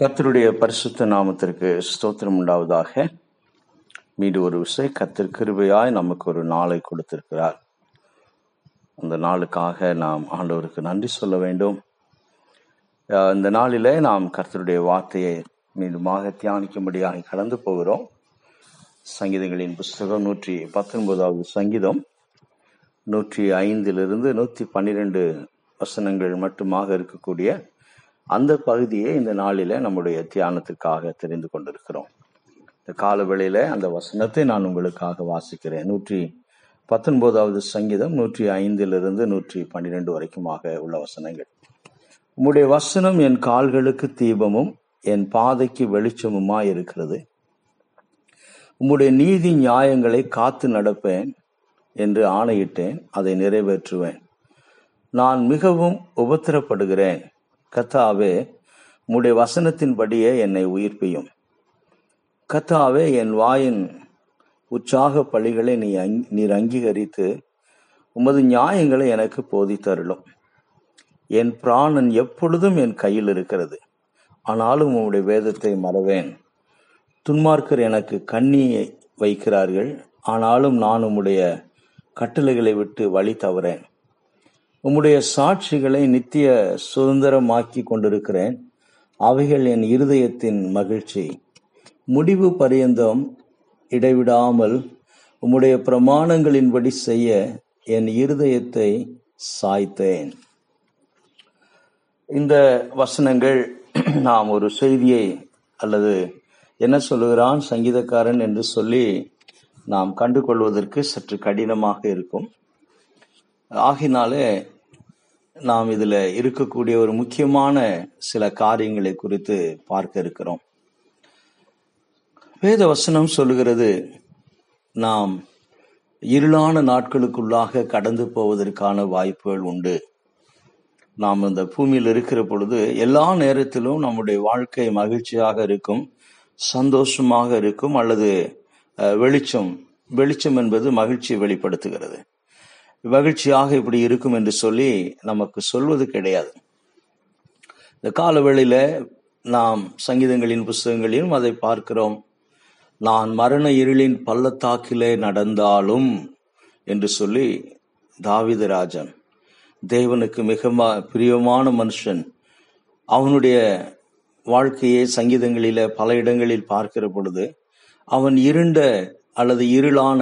கர்த்தருடைய பரிசுத்த நாமத்திற்கு ஸ்தோத்திரம் உண்டாவதாக. மீண்டும் ஒரு விசை கர்த்தர் கிருபையாய் நமக்கு ஒரு நாளை கொடுத்திருக்கிறார். அந்த நாளுக்காக நாம் ஆண்டவருக்கு நன்றி சொல்ல வேண்டும். இந்த நாளிலே நாம் கர்த்தருடைய வார்த்தையை மீண்டுமாக தியானிக்கும்படியாக கடந்து போகிறோம். சங்கீதங்களின் புஸ்தகம் நூற்றி பத்தொன்பதாவது சங்கீதம் நூற்றி ஐந்திலிருந்து நூற்றி பன்னிரெண்டு வசனங்கள் மட்டுமாக இருக்கக்கூடிய அந்த பகுதியை இந்த நாளில நம்முடைய தியானத்துக்காக தெரிந்து கொண்டிருக்கிறோம். இந்த காலவேளையில அந்த வசனத்தை நான் உங்களுக்காக வாசிக்கிறேன். நூற்றி பத்தொன்பதாவது சங்கீதம் நூற்றி ஐந்திலிருந்து நூற்றி பன்னிரெண்டு வரைக்குமாக உள்ள வசனங்கள். உம்முடைய வசனம் என் கால்களுக்கு தீபமும் என் பாதைக்கு வெளிச்சமுமாய் இருக்கிறது? உம்முடைய நீதி நியாயங்களை காத்து நடப்பேன் என்று ஆணையிட்டேன் அதை நிறைவேற்றுவேன். நான் மிகவும் உபத்திரப்படுகிறேன். கத்தாவே உம்முடைய வசனத்தின்படியே என்னை உயிர்ப்பியும். கத்தாவே என் வாயின் உற்சாக பழிகளை நீ அங்- நீர் அங்கீகரித்து உமது நியாயங்களை எனக்கு போதித்தருளும் என் பிராணன் எப்பொழுதும் என் கையில் இருக்கிறது. ஆனாலும் உம்முடைய வேதத்தை மறவேன். துன்மார்க்கர் எனக்கு கண்ணியை வைக்கிறார்கள். ஆனாலும் நான் உம்முடைய கட்டளைகளை விட்டு வழி தவறேன். உம்முடைய சாட்சிகளை நித்திய சுதந்திரமாக்கி கொண்டிருக்கிறேன். அவைகள் என் இருதயத்தின் மகிழ்ச்சி. முடிவு பரியந்தம் இடைவிடாமல் உம்முடைய பிரமாணங்களின்படி செய்ய என் இருதயத்தை சாய்த்தேன். இந்த வசனங்கள் நாம் ஒரு செய்தியை அல்லது என்ன சொல்லுகிறான் சங்கீதக்காரன் என்று சொல்லி நாம் கண்டுகொள்வதற்கு சற்று கடினமாக இருக்கும். ஆகினாலே நாம் இதுல இருக்கக்கூடிய ஒரு முக்கியமான சில காரியங்களை குறித்து பார்க்க இருக்கிறோம். வேத வசனம் சொல்லுகிறது நாம் இருளான நாட்களுக்குள்ளாக கடந்து போவதற்கான வாய்ப்புகள் உண்டு. நாம் இந்த பூமியில் இருக்கிற பொழுது எல்லா நேரத்திலும் நம்முடைய வாழ்க்கை மகிழ்ச்சியாக இருக்கும் சந்தோஷமாக இருக்கும் அல்லது வெளிச்சம் வெளிச்சம் என்பது மகிழ்ச்சியை வெளிப்படுத்துகிறது. மகிழ்ச்சியாக இப்படி இருக்கும் என்று சொல்லி நமக்கு சொல்வது கிடையாது. இந்த காலவேளையில நாம் சங்கீதங்களின் புஸ்தகங்களிலும் அதை பார்க்கிறோம். நான் மரண இருளின் பள்ளத்தாக்கிலே நடந்தாலும் என்று சொல்லி தாவிதராஜன் தேவனுக்கு மிக பிரியமான மனுஷன் அவனுடைய வாழ்க்கையை சங்கீதங்களில பல இடங்களில் பார்க்கிற பொழுது அவன் இருண்ட அல்லது இருளான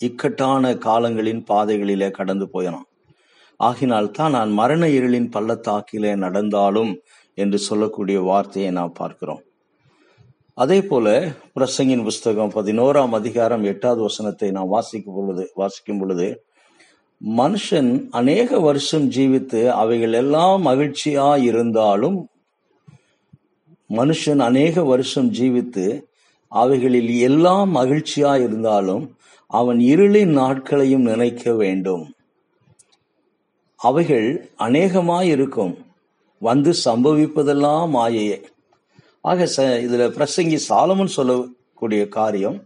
இக்கட்டான காலங்களின் பாதைகளிலே கடந்து போயினான் ஆகினால் தான் நான் மரண இருளின் பள்ளத்தாக்கிலே நடந்தாலும் என்று சொல்லக்கூடிய வார்த்தையை நாம் பார்க்கிறோம். அதே போல பிரசங்கின் புஸ்தகம் பதினோராம் அதிகாரம் எட்டாவது வசனத்தை நாம் வாசிக்கும் பொழுது வாசிக்கும் பொழுது மனுஷன் அநேக வருஷம் ஜீவித்து அவைகள் எல்லாம் மகிழ்ச்சியா இருந்தாலும் மனுஷன் அநேக வருஷம் ஜீவித்து அவைகளில் எல்லாம் மகிழ்ச்சியா இருந்தாலும் அவன் இருளின் நாட்களையும் நினைக்க வேண்டும். அவைகள் அநேகமாயிருக்கும். வந்து சம்பவிப்பதெல்லாம் மாயையே ஆக ச இதுல பிரசங்கி சாலமன் சொல்லக்கூடிய காரியம்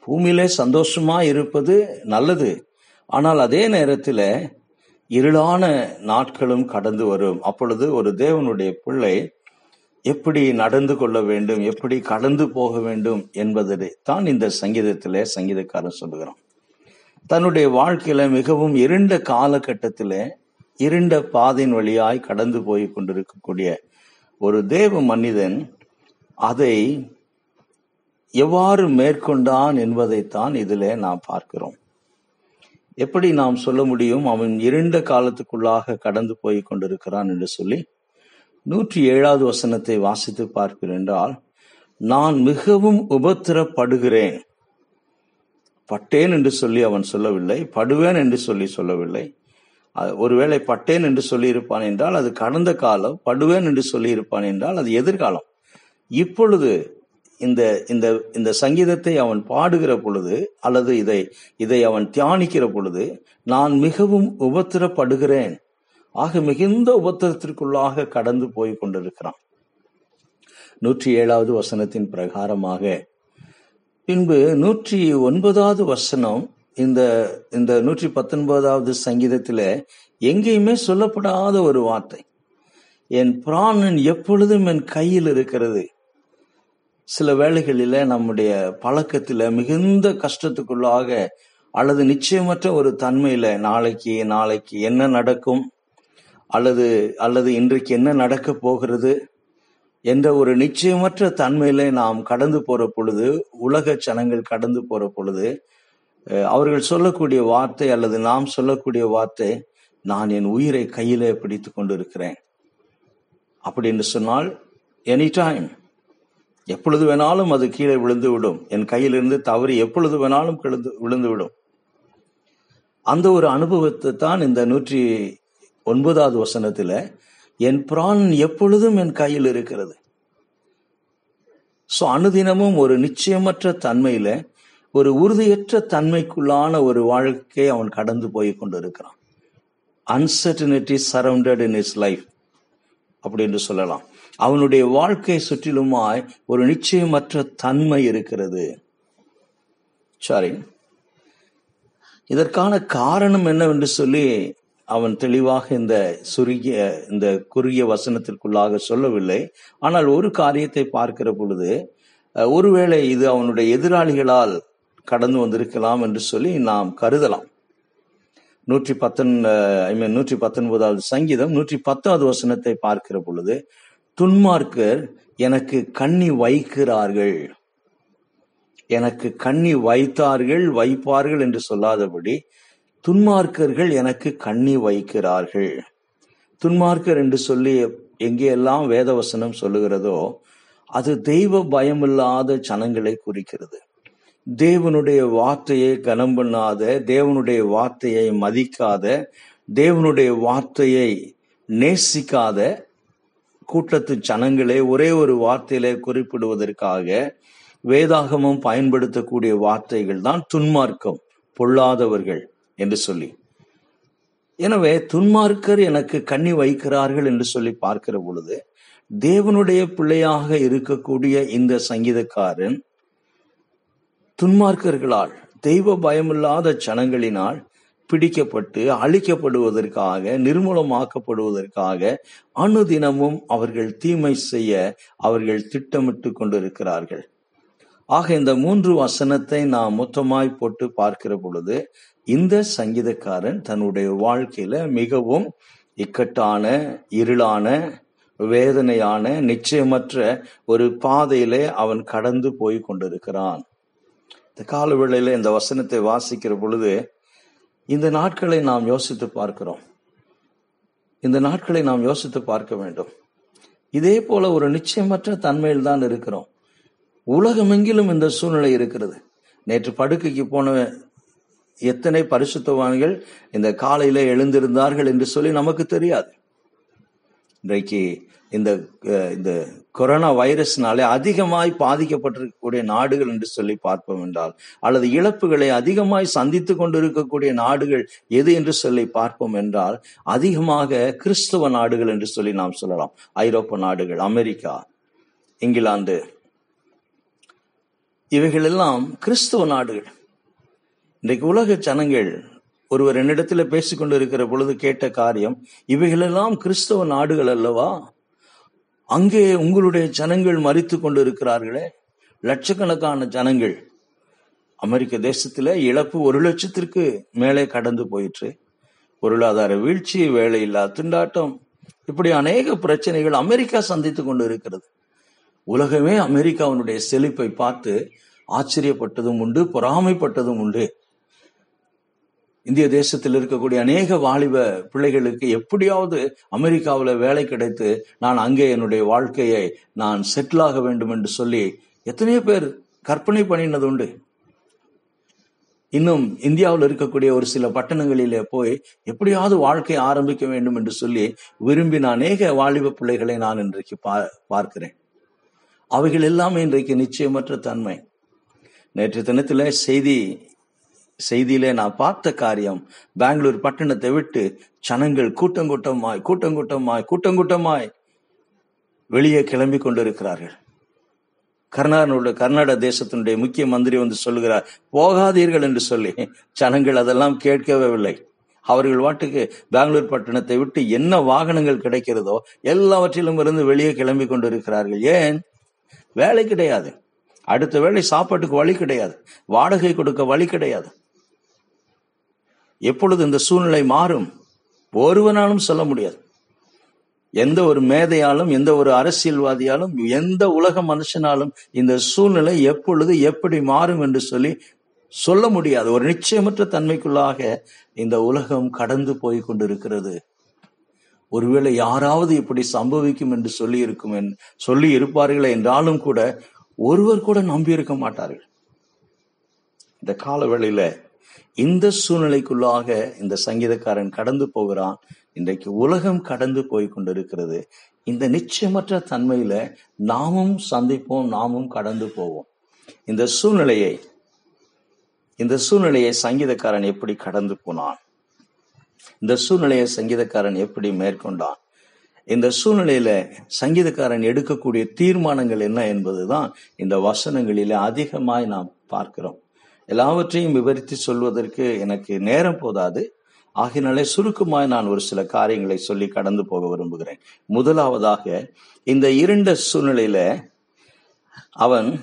பூமியிலே சந்தோஷமா இருப்பது நல்லது. ஆனால் அதே நேரத்தில் இருளான நாட்களும் கடந்து வரும். அப்பொழுது ஒரு தேவனுடைய பிள்ளை எப்படி நடந்து கொள்ள வேண்டும் எப்படி கடந்து போக வேண்டும் என்பதை தான் இந்த சங்கீதத்திலே சங்கீதக்காரன் சொல்லுகிறான். தன்னுடைய வாழ்க்கையில மிகவும் இருண்ட காலகட்டத்திலே இருண்ட பாதையின் வழியாய் கடந்து போய் கொண்டிருக்கக்கூடிய ஒரு தேவ மனிதன் அதை எவ்வாறு மேற்கொண்டான் என்பதைத்தான் இதில் நாம் பார்க்கிறோம். எப்படி நாம் சொல்ல முடியும்? அவன் இருண்ட காலத்துக்குள்ளாக கடந்து போய் கொண்டிருக்கிறான் என்று சொல்லி நூற்றி ஏழாவது வசனத்தை வாசித்து பார்க்கிறேன் என்றால் நான் மிகவும் உபத்திரப்படுகிறேன். பட்டேன் என்று சொல்லி அவன் சொல்லவில்லை படுவேன் என்று சொல்லி சொல்லவில்லை. ஒருவேளை பட்டேன் என்று சொல்லி இருப்பான் என்றால் அது கடந்த காலம் படுவேன் என்று சொல்லி இருப்பான் என்றால் அது எதிர்காலம். இப்பொழுது இந்த இந்த இந்த சங்கீதத்தை அவன் பாடுகிற பொழுது அல்லது இதை இதை அவன் தியானிக்கிற பொழுது நான் மிகவும் உபத்திரப்படுகிறேன். ஆக மிகுந்த உபத்திரத்திற்குள்ளாக கடந்து போய் கொண்டிருக்கிறான். நூற்றி ஏழாவது வசனத்தின் பிரகாரமாக பின்பு நூற்றி ஒன்பதாவது வசனம் இந்த இந்த நூற்றி பத்தொன்பதாவது சங்கீதத்துல எங்கேயுமே சொல்லப்படாத ஒரு வார்த்தை. என் பிராணன் எப்பொழுதும் என் கையில் இருக்கிறது. சில வேளைகளில நம்முடைய பழக்கத்துல மிகுந்த கஷ்டத்துக்குள்ளாக அல்லது நிச்சயமற்ற ஒரு தன்மையில நாளைக்கு நாளைக்கு என்ன நடக்கும்? அல்லது அல்லது இன்றைக்கு என்ன நடக்க போகிறது என்ற ஒரு நிச்சயமற்ற தன்மையில நாம் கடந்து போற பொழுது உலக ஜனங்கள் கடந்து போற பொழுது அவர்கள் சொல்லக்கூடிய வார்த்தை அல்லது நாம் சொல்லக்கூடிய வார்த்தை நான் என் உயிரை கையிலே பிடித்து கொண்டிருக்கிறேன். அப்படின்னு சொன்னால் எனி டைம் எப்பொழுது வேணாலும் அது கீழே விழுந்து விடும் என் கையிலிருந்து தவறி எப்பொழுது வேணாலும் கிழந்து விழுந்து விடும் அந்த ஒரு அனுபவத்தை தான் இந்த நூற்றி ஒன்பதாவது வசனத்துல என் பிரான் எப்பொழுதும் என் கையில் இருக்கிறது? சோ அனுதினமும் ஒரு நிச்சயமற்ற தன்மையில ஒரு உறுதியற்ற தன்மைக்குள்ளான ஒரு வாழ்க்கையை அவன் கடந்து போய் கொண்டிருக்கிறான். Uncertainty surrounded in his life அப்படி என்று சொல்லலாம். அவனுடைய வாழ்க்கை சுற்றிலுமாய் ஒரு நிச்சயமற்ற தன்மை இருக்கிறது. சாரி இதற்கான காரணம் என்னவென்று சொல்லி அவன் தெளிவாக இந்த சுருகிய இந்த குறுகிய வசனத்திற்குள்ளாக சொல்லவில்லை. ஆனால் ஒரு காரியத்தை பார்க்கிற பொழுது ஒருவேளை இது அவனுடைய எதிராளிகளால் கடந்து வந்திருக்கலாம் என்று சொல்லி நாம் கருதலாம். நூற்றி பத்தொன் ஐ மீன் நூற்றி பத்தொன்பதாவது சங்கீதம் நூற்றி பத்தாவது வசனத்தை பார்க்கிற பொழுது துன்மார்க்கர் எனக்கு கண்ணி வைக்கிறார்கள். எனக்கு கண்ணி வைத்தார்கள் வைப்பார்கள் என்று சொல்லாதபடி துன்மார்க்கர்கள் எனக்கு கண்ணி வைக்கிறார்கள். துன்மார்க்கர் என்று சொல்லி எங்கேயெல்லாம் வேதவசனம் சொல்லுகிறதோ அது தெய்வ பயமில்லாத ஜனங்களை குறிக்கிறது. தேவனுடைய வார்த்தையை கனம் பண்ணாத தேவனுடைய வார்த்தையை மதிக்காத தேவனுடைய வார்த்தையை நேசிக்காத கூட்டத்து ஜனங்களே ஒரே ஒரு வார்த்தையிலே குறிப்பிடுவதற்காக வேதாகமம் பயன்படுத்தக்கூடிய வார்த்தைகள் தான் துன்மார்க்கம் பொல்லாதவர்கள். என்று சொல்லி. எனவே துன்மார்க்கர் எனக்கு கண்ணி வைக்கிறார்கள் என்று சொல்லி பார்க்கிற பொழுது தேவனுடைய பிள்ளையாக இருக்கக்கூடிய இந்த சங்கீதக்காரன் துன்மார்க்கர்களால் தெய்வ பயமில்லாத ஜனங்களினால் பிடிக்கப்பட்டு அழிக்கப்படுவதற்காக நிர்மூலமாக்கப்படுவதற்காக அனுதினமும் அவர்கள் தீமை செய்ய அவர்கள் திட்டமிட்டு கொண்டிருக்கிறார்கள். ஆக இந்த மூன்று வசனத்தை நாம் மொத்தமாய் போட்டு பார்க்கிற பொழுது இந்த சங்கீதக்காரன் தன்னுடைய வாழ்க்கையில மிகவும் இக்கட்டான இருளான வேதனையான நிச்சயமற்ற ஒரு பாதையிலே அவன் கடந்து போய் கொண்டிருக்கிறான். இந்த காலவேளையில இந்த வசனத்தை வாசிக்கிற பொழுது இந்த நாட்களை நாம் யோசித்து பார்க்கிறோம். இந்த நாட்களை நாம் யோசித்து பார்க்க வேண்டும். இதே போல ஒரு நிச்சயமற்ற தன்மையில் தான் இருக்கிறோம். உலகமெங்கிலும் இந்த சூழ்நிலை இருக்கிறது. நேற்று படுக்கைக்கு போன எத்தனை பரிசுத்தவான்கள் இந்த காலையில எழுந்திருந்தார்கள் என்று சொல்லி நமக்கு தெரியாது. இன்றைக்கு இந்த இந்த கொரோனா வைரஸ்னாலே அதிகமாய் பாதிக்கப்பட்டிருக்கக்கூடிய நாடுகள் என்று சொல்லி பார்ப்போம் என்றால் அல்லது இழப்புகளை அதிகமாய் சந்தித்து கொண்டிருக்கக்கூடிய நாடுகள் எது என்று சொல்லி பார்ப்போம் என்றால் அதிகமாக கிறிஸ்தவ நாடுகள் என்று சொல்லி நாம் சொல்லலாம். ஐரோப்பா நாடுகள் அமெரிக்கா இங்கிலாந்து இவைகள் எல்லாம் கிறிஸ்தவ நாடுகள். இன்றைக்கு உலக ஜனங்கள் ஒருவர் என்னிடத்துல பேசிக்கொண்டு இருக்கிற பொழுது கேட்ட காரியம் இவைகளெல்லாம் கிறிஸ்தவ நாடுகள் அல்லவா? அங்கே உங்களுடைய ஜனங்கள் மறித்து கொண்டு இருக்கிறார்களே லட்சக்கணக்கான ஜனங்கள். அமெரிக்க தேசத்துல இழப்பு ஒரு லட்சத்திற்கு மேலே கடந்து போயிற்று. பொருளாதார வீழ்ச்சி வேலையில்லா திண்டாட்டம் இப்படி அநேக பிரச்சனைகள் அமெரிக்கா சந்தித்து கொண்டு இருக்கிறது உலகமே அமெரிக்காவினுடைய செழிப்பை பார்த்து ஆச்சரியப்பட்டதும் உண்டு பொறாமைப்பட்டதும் உண்டு. இந்திய தேசத்தில் இருக்கக்கூடிய அநேக வாலிப பிள்ளைகளுக்கு எப்படியாவது அமெரிக்காவில் வேலை கிடைத்து நான் அங்கே என்னுடைய வாழ்க்கையை நான் செட்டில் ஆக வேண்டும் என்று சொல்லி எத்தனையோ பேர் கற்பனை பண்ணினது உண்டு. இன்னும் இந்தியாவில் இருக்கக்கூடிய ஒரு சில பட்டணங்களிலே போய் எப்படியாவது வாழ்க்கை ஆரம்பிக்க வேண்டும் என்று சொல்லி விரும்பின அநேக வாலிப பிள்ளைகளை நான் இன்றைக்கு பா- பார்க்கிறேன். அவைகள் எல்லாமே இன்றைக்கு நிச்சயமற்ற தன்மை. நேற்று தினத்தில் செய்தி செய்தியிலே நான் பார்த்த காரியம் பெங்களூர் பட்டணத்தை விட்டு ஜனங்கள் கூட்டங்கூட்டமாய் கூட்டங்கூட்டமாய் கூட்டங்கூட்டமாய் வெளியே கிளம்பி கொண்டிருக்கிறார்கள். கர்நாடக கர்நாடக தேசத்தினுடைய முக்கிய மந்திரி வந்து சொல்லுகிறார் போகாதீர்கள் என்று சொல்லி. ஜனங்கள் அதெல்லாம் கேட்கவே இல்லை அவர்கள் வாட்டுக்கு பெங்களூர் பட்டணத்தை விட்டு என்ன வாகனங்கள் கிடைக்கிறதோ எல்லாவற்றிலும் இருந்து வெளியே கிளம்பி கொண்டிருக்கிறார்கள். ஏன்? வேலை கிடையாது. அடுத்த வேலை சாப்பாட்டுக்கு வழி கிடையாது. வாடகை கொடுக்க வழி கிடையாது. எப்பொழுது இந்த சூழ்நிலை மாறும்? ஒருவனாலும் சொல்ல முடியாது. எந்த ஒரு மேதையாலும் எந்த ஒரு அரசியல்வாதியாலும் எந்த உலக மனுஷனாலும் இந்த சூழ்நிலை எப்பொழுது எப்படி மாறும் என்று சொல்லி சொல்ல முடியாது. ஒரு நிச்சயமற்ற தன்மைக்குள்ளாக இந்த உலகம் கடந்து போய் கொண்டிருக்கிறது. ஒருவேளை யாராவது இப்படி சம்பவிக்கும் என்று சொல்லி இருக்கும் சொல்லி இருப்பார்களே என்றாலும் கூட ஒருவர் கூட நம்பி இருக்க மாட்டார்கள். இந்த காலவேளையில இந்த சூழ்நிலைக்குள்ளாக இந்த சங்கீதக்காரன் கடந்து போகிறான். இன்றைக்கு உலகம் கடந்து போய் கொண்டிருக்கிறது. இந்த நிச்சயமற்ற தன்மையில நாமும் சந்திப்போம் நாமும் கடந்து போவோம். இந்த சூழ்நிலையை இந்த சூழ்நிலையை சங்கீதக்காரன் எப்படி கடந்து போனான்? இந்த சூழ்நிலையை சங்கீதக்காரன் எப்படி மேற்கொண்டான்? இந்த சூழ்நிலையில சங்கீதக்காரன் எடுக்கக்கூடிய தீர்மானங்கள் என்ன என்பதுதான் இந்த வசனங்களில அதிகமாய் நாம் பார்க்கிறோம். எல்லாவற்றையும் விவரித்து சொல்வதற்கு எனக்கு நேரம் போதாது. ஆகினாலே சுருக்கமாய் நான் ஒரு சில காரியங்களை சொல்லி கடந்து போக விரும்புகிறேன். முதலாவதாக இந்த இருண்ட சூழ்நிலையில அவன்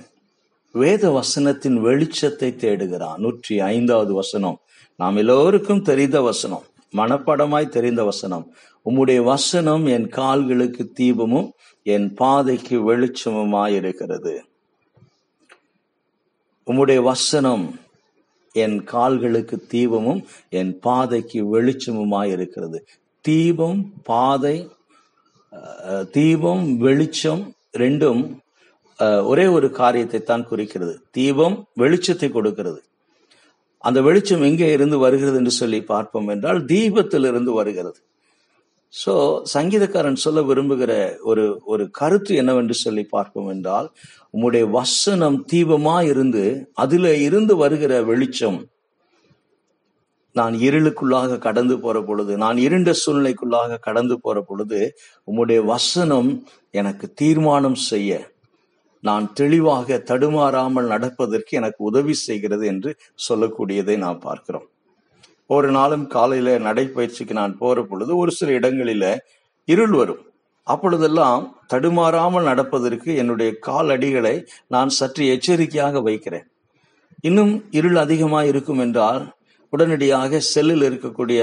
வேத வசனத்தின் வெளிச்சத்தை தேடுகிறான். நூற்றி ஐந்தாவது வசனம். நாம் எல்லோருக்கும் தெரிந்த வசனம். மனப்படமாய் தெரிந்த வசனம். உம்முடைய வசனம் என் கால்களுக்கு தீபமும் என் பாதைக்கு வெளிச்சமுமாய் இருக்கிறது உம்முடைய வசனம் என் கால்களுக்கு தீபமும் என் பாதைக்கு வெளிச்சமுமாய் இருக்கிறது தீபம் பாதை தீபம் வெளிச்சம் ரெண்டும் அஹ், ஒரே ஒரு காரியத்தை தான் குறிக்கிறது. தீபம் வெளிச்சத்தை கொடுக்கிறது. அந்த வெளிச்சம் எங்கே இருந்து வருகிறது என்று சொல்லி பார்ப்போம் என்றால் தீபத்திலிருந்து வருகிறது. சோ சங்கீதக்காரன் சொல்ல விரும்புகிற ஒரு ஒரு கருத்து என்னவென்று சொல்லி பார்ப்போம் என்றால் உம்முடைய வசனம் தீபமா இருந்து அதுல இருந்து வருகிற வெளிச்சம் நான் இருளுக்குள்ளாக கடந்து போற பொழுது நான் இருண்ட சூழ்நிலைக்குள்ளாக கடந்து போற பொழுது உம்முடைய வசனம் எனக்கு தீர்மானம் செய்ய நான் தெளிவாக தடுமாறாமல் நடப்பதற்கு எனக்கு உதவி செய்கிறது என்று சொல்லக்கூடியதை நாம் பார்க்கிறோம். ஒரு நாளும் காலையில நடைப்பயிற்சிக்கு நான் போற பொழுது ஒரு சில இடங்களில இருள் வரும். அப்பொழுதெல்லாம் தடுமாறாமல் நடப்பதற்கு என்னுடைய கால் அடிகளை நான் சற்று எச்சரிக்கையாக வைக்கிறேன். இன்னும் இருள் அதிகமாக இருக்கும் என்றால் உடனடியாக செல்லில் இருக்கக்கூடிய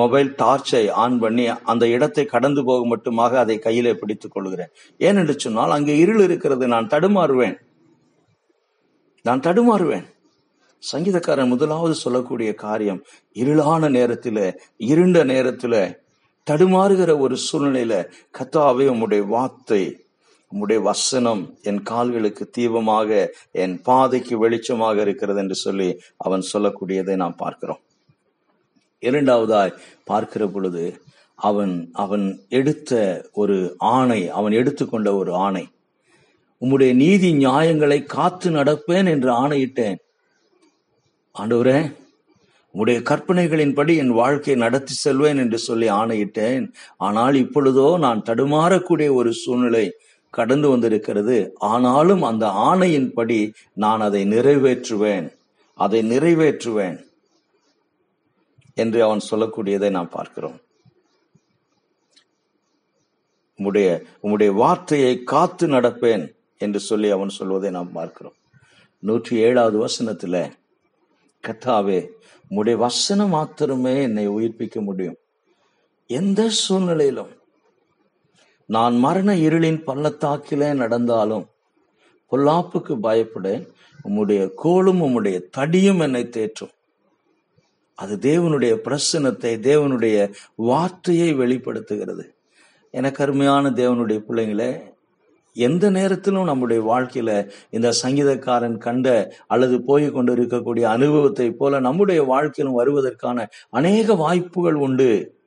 மொபைல் டார்ச்சை ஆன் பண்ணி அந்த இடத்தை கடந்து போக மட்டுமாக அதை கையிலே பிடித்துக் கொள்கிறேன். ஏனென்று சொன்னால் அங்கே இருள் இருக்கிறது நான் தடுமாறுவேன். நான் தடுமாறுவேன். சங்கீதக்காரன் முதலாவது சொல்லக்கூடிய காரியம் இருளான நேரத்தில இருண்ட நேரத்தில் தடுமாறுகிற ஒரு சூழ்நிலையில கத்தாவே உம்முடைய வார்த்தை உம்முடைய வசனம் என் கால்களுக்கு தீபமாக என் பாதைக்கு வெளிச்சமாக இருக்கிறது என்று சொல்லி அவன் சொல்லக்கூடியதை நாம் பார்க்கிறோம். இரண்டாவதாய் பார்க்கிற பொழுது அவன் அவன் எடுத்த ஒரு ஆணை அவன் எடுத்துக்கொண்ட ஒரு ஆணை. உம்முடைய நீதி நியாயங்களை காத்து நடப்பேன் என்று ஆணையிட்டேன். ஆண்டவரே உம்முடைய கற்பனைகளின்படி என் வாழ்க்கையை நடத்தி செல்வேன் என்று சொல்லி ஆணையிட்டேன். ஆனால் இப்பொழுதோ நான் தடுமாறக்கூடிய ஒரு சூழ்நிலை கடந்து வந்திருக்கிறது. ஆனாலும் அந்த ஆணையின்படி நான் அதை நிறைவேற்றுவேன். அதை நிறைவேற்றுவேன். என்று அவன் சொல்லக்கூடியதை நாம் பார்க்கிறோம். உம்முடைய உம்முடைய வார்த்தையை காத்து நடப்பேன் என்று சொல்லி அவன் சொல்வதை நாம் பார்க்கிறோம். நூற்றி ஏழாவது வசனத்துல கத்தாவே உம்முடைய வசனம் மாத்திரமே என்னை உயிர்ப்பிக்க முடியும். எந்த சூழ்நிலையிலும் நான் மரண இருளின் பள்ளத்தாக்கிலே நடந்தாலும் பொல்லாப்புக்கு பயப்படேன். உம்முடைய கோளும் உம்முடைய தடியும் என்னை தேற்றும். அது தேவனுடைய பிரசனத்தை தேவனுடைய வார்த்தையை வெளிப்படுத்துகிறது. எனக்கு அருமையான தேவனுடைய பிள்ளைங்களே எந்த நேரத்திலும் நம்முடைய வாழ்க்கையில இந்த சங்கீதக்காரன் கண்ட அல்லது போய் கொண்டு இருக்கக்கூடிய அனுபவத்தை போல நம்முடைய வாழ்க்கையிலும் வருவதற்கான அநேக வாய்ப்புகள் உண்டு.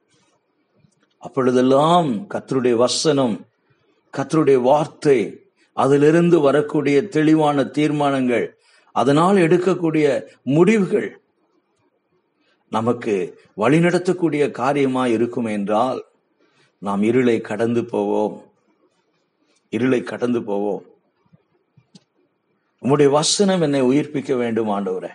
அப்பொழுதெல்லாம் கத்தருடைய வசனம் கத்தருடைய வார்த்தை அதிலிருந்து வரக்கூடிய தெளிவான தீர்மானங்கள் அதனால் எடுக்கக்கூடிய முடிவுகள் நமக்கு வழிநடத்தக்கூடிய காரியமாய் இருக்கும் என்றால் நாம் இருளை கடந்து போவோம். இருளை கடந்து போவோம். உம்முடைய வசனம் என்னை உயிர்ப்பிக்க வேண்டும் ஆண்டவரே.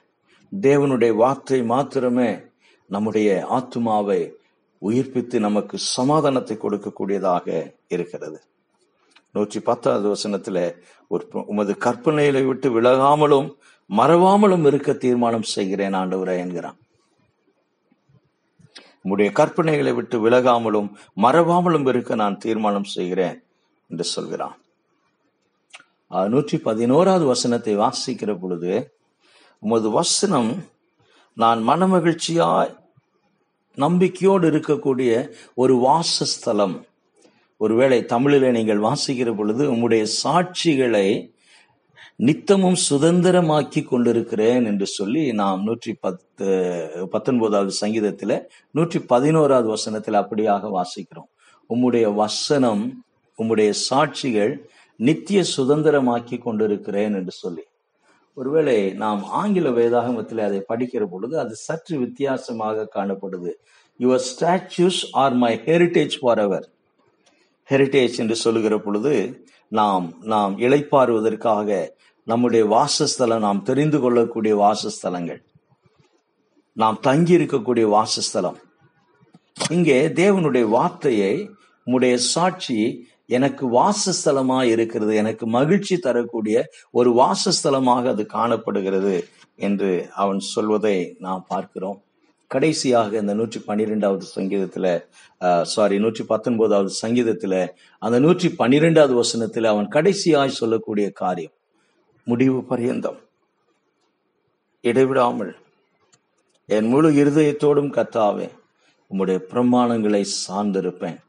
தேவனுடைய வார்த்தை மாத்திரமே நம்முடைய ஆத்மாவை உயிர்ப்பித்து நமக்கு சமாதானத்தை கொடுக்கக்கூடியதாக இருக்கிறது. நூற்றி பத்தாவது வசனத்துல ஒரு உமது கற்பனைகளை விட்டு விலகாமலும் மறவாமலும் இருக்க தீர்மானம் செய்கிறேன் ஆண்டவரே என்கிறான். உம்முடைய கற்பனைகளை விட்டு விலகாமலும் மறவாமலும் இருக்க நான் தீர்மானம் செய்கிறேன் என்று சொல்கிறான். நூற்றி பதினோராவது வசனத்தை வாசிக்கிற பொழுது உமது வசனம் நான் மனமகிழ்ச்சியாய் நம்பிக்கையோடு இருக்கக்கூடிய ஒரு வாசஸ்தலம். ஒருவேளை தமிழில் நீங்கள் வாசிக்கிற பொழுது உம்முடைய சாட்சிகளை நித்தமும் சுதந்திரமாக்கி கொண்டிருக்கிறேன் என்று சொல்லி நாம் நூற்றி பத்து பத்தொன்பதாவது சங்கீதத்தில் நூற்றி பதினோராவது வசனத்தில் அப்படியாக வாசிக்கிறோம். உம்முடைய வசனம் உம்முடைய சாட்சிகள் நித்திய சுதந்திரமாக்கி கொண்டிருக்கிறேன் என்று சொல்லி. ஒருவேளை நாம் ஆங்கில வேதாகமத்தில் அதை படிக்கிற பொழுது அது சற்று வித்தியாசமாக காணப்படுது. Your statues are my heritage forever heritage என்று சொல்லுகிற பொழுது நாம் நாம் இழைப்பாறுவதற்காக நம்முடைய வாசஸ்தலம் நாம் தெரிந்து கொள்ளக்கூடிய வாசஸ்தலங்கள். நாம் தங்கி இருக்கக்கூடிய வாசஸ்தலம். இங்கே தேவனுடைய வார்த்தையை உம்முடைய சாட்சி எனக்கு வாசஸ்தலமா இருக்கிறது எனக்கு மகிழ்ச்சி தரக்கூடிய ஒரு வாசஸ்தலமாக அது காணப்படுகிறது என்று அவன் சொல்வதை நாம் பார்க்கிறோம். கடைசியாக இந்த நூற்றி பன்னிரெண்டாவது சங்கீதத்துல சாரி நூற்றி பத்தொன்பதாவது சங்கீதத்துல அந்த நூற்றி பன்னிரெண்டாவது வசனத்துல அவன் கடைசியாய் சொல்லக்கூடிய காரியம். முடிவு பரியந்தம். இடைவிடாமல் என் முழு இருதயத்தோடும் கத்தாவே உம்முடைய பிரமாணங்களை சார்ந்திருப்பேன்.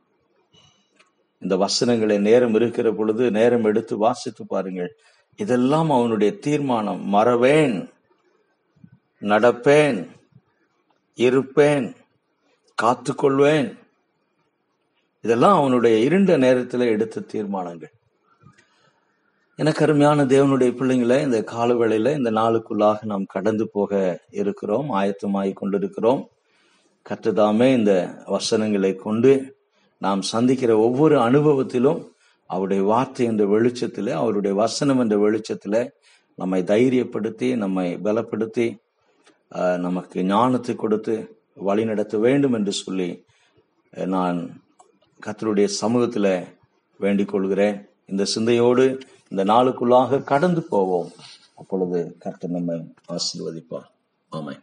இந்த வசனங்களை நேரம் இருக்கிற பொழுது நேரம் எடுத்து வாசித்து பாருங்கள். இதெல்லாம் அவனுடைய தீர்மானம். மறவேன் நடப்பேன் இருப்பேன் காத்துக்கொள்வேன். இதெல்லாம் அவனுடைய இருண்ட நேரத்தில் எடுத்த தீர்மானங்கள். எனக்கு அருமையான தேவனுடைய பிள்ளைங்களை இந்த காலவேளையில இந்த நாளுக்குள்ளாக நாம் கடந்து போக இருக்கிறோம் ஆயத்தமாகி கொண்டிருக்கிறோம். கற்றுதாமே இந்த வசனங்களை கொண்டு நாம் சந்திக்கிற ஒவ்வொரு அனுபவத்திலும் அவருடைய வார்த்தை என்ற வெளிச்சத்தில் அவருடைய வசனம் என்ற வெளிச்சத்தில் நம்மை தைரியப்படுத்தி நம்மை பலப்படுத்தி நமக்கு ஞானத்தை கொடுத்து வழி நடத்த வேண்டும் என்று சொல்லி நான் கத்தருடைய சமூகத்தில் வேண்டிக் கொள்கிறேன். இந்த சிந்தையோடு இந்த நாளுக்குள்ளாக கடந்து போவோம். அப்பொழுது கர்த்தர் நம்மை ஆசீர்வதிப்பார். ஆமாம்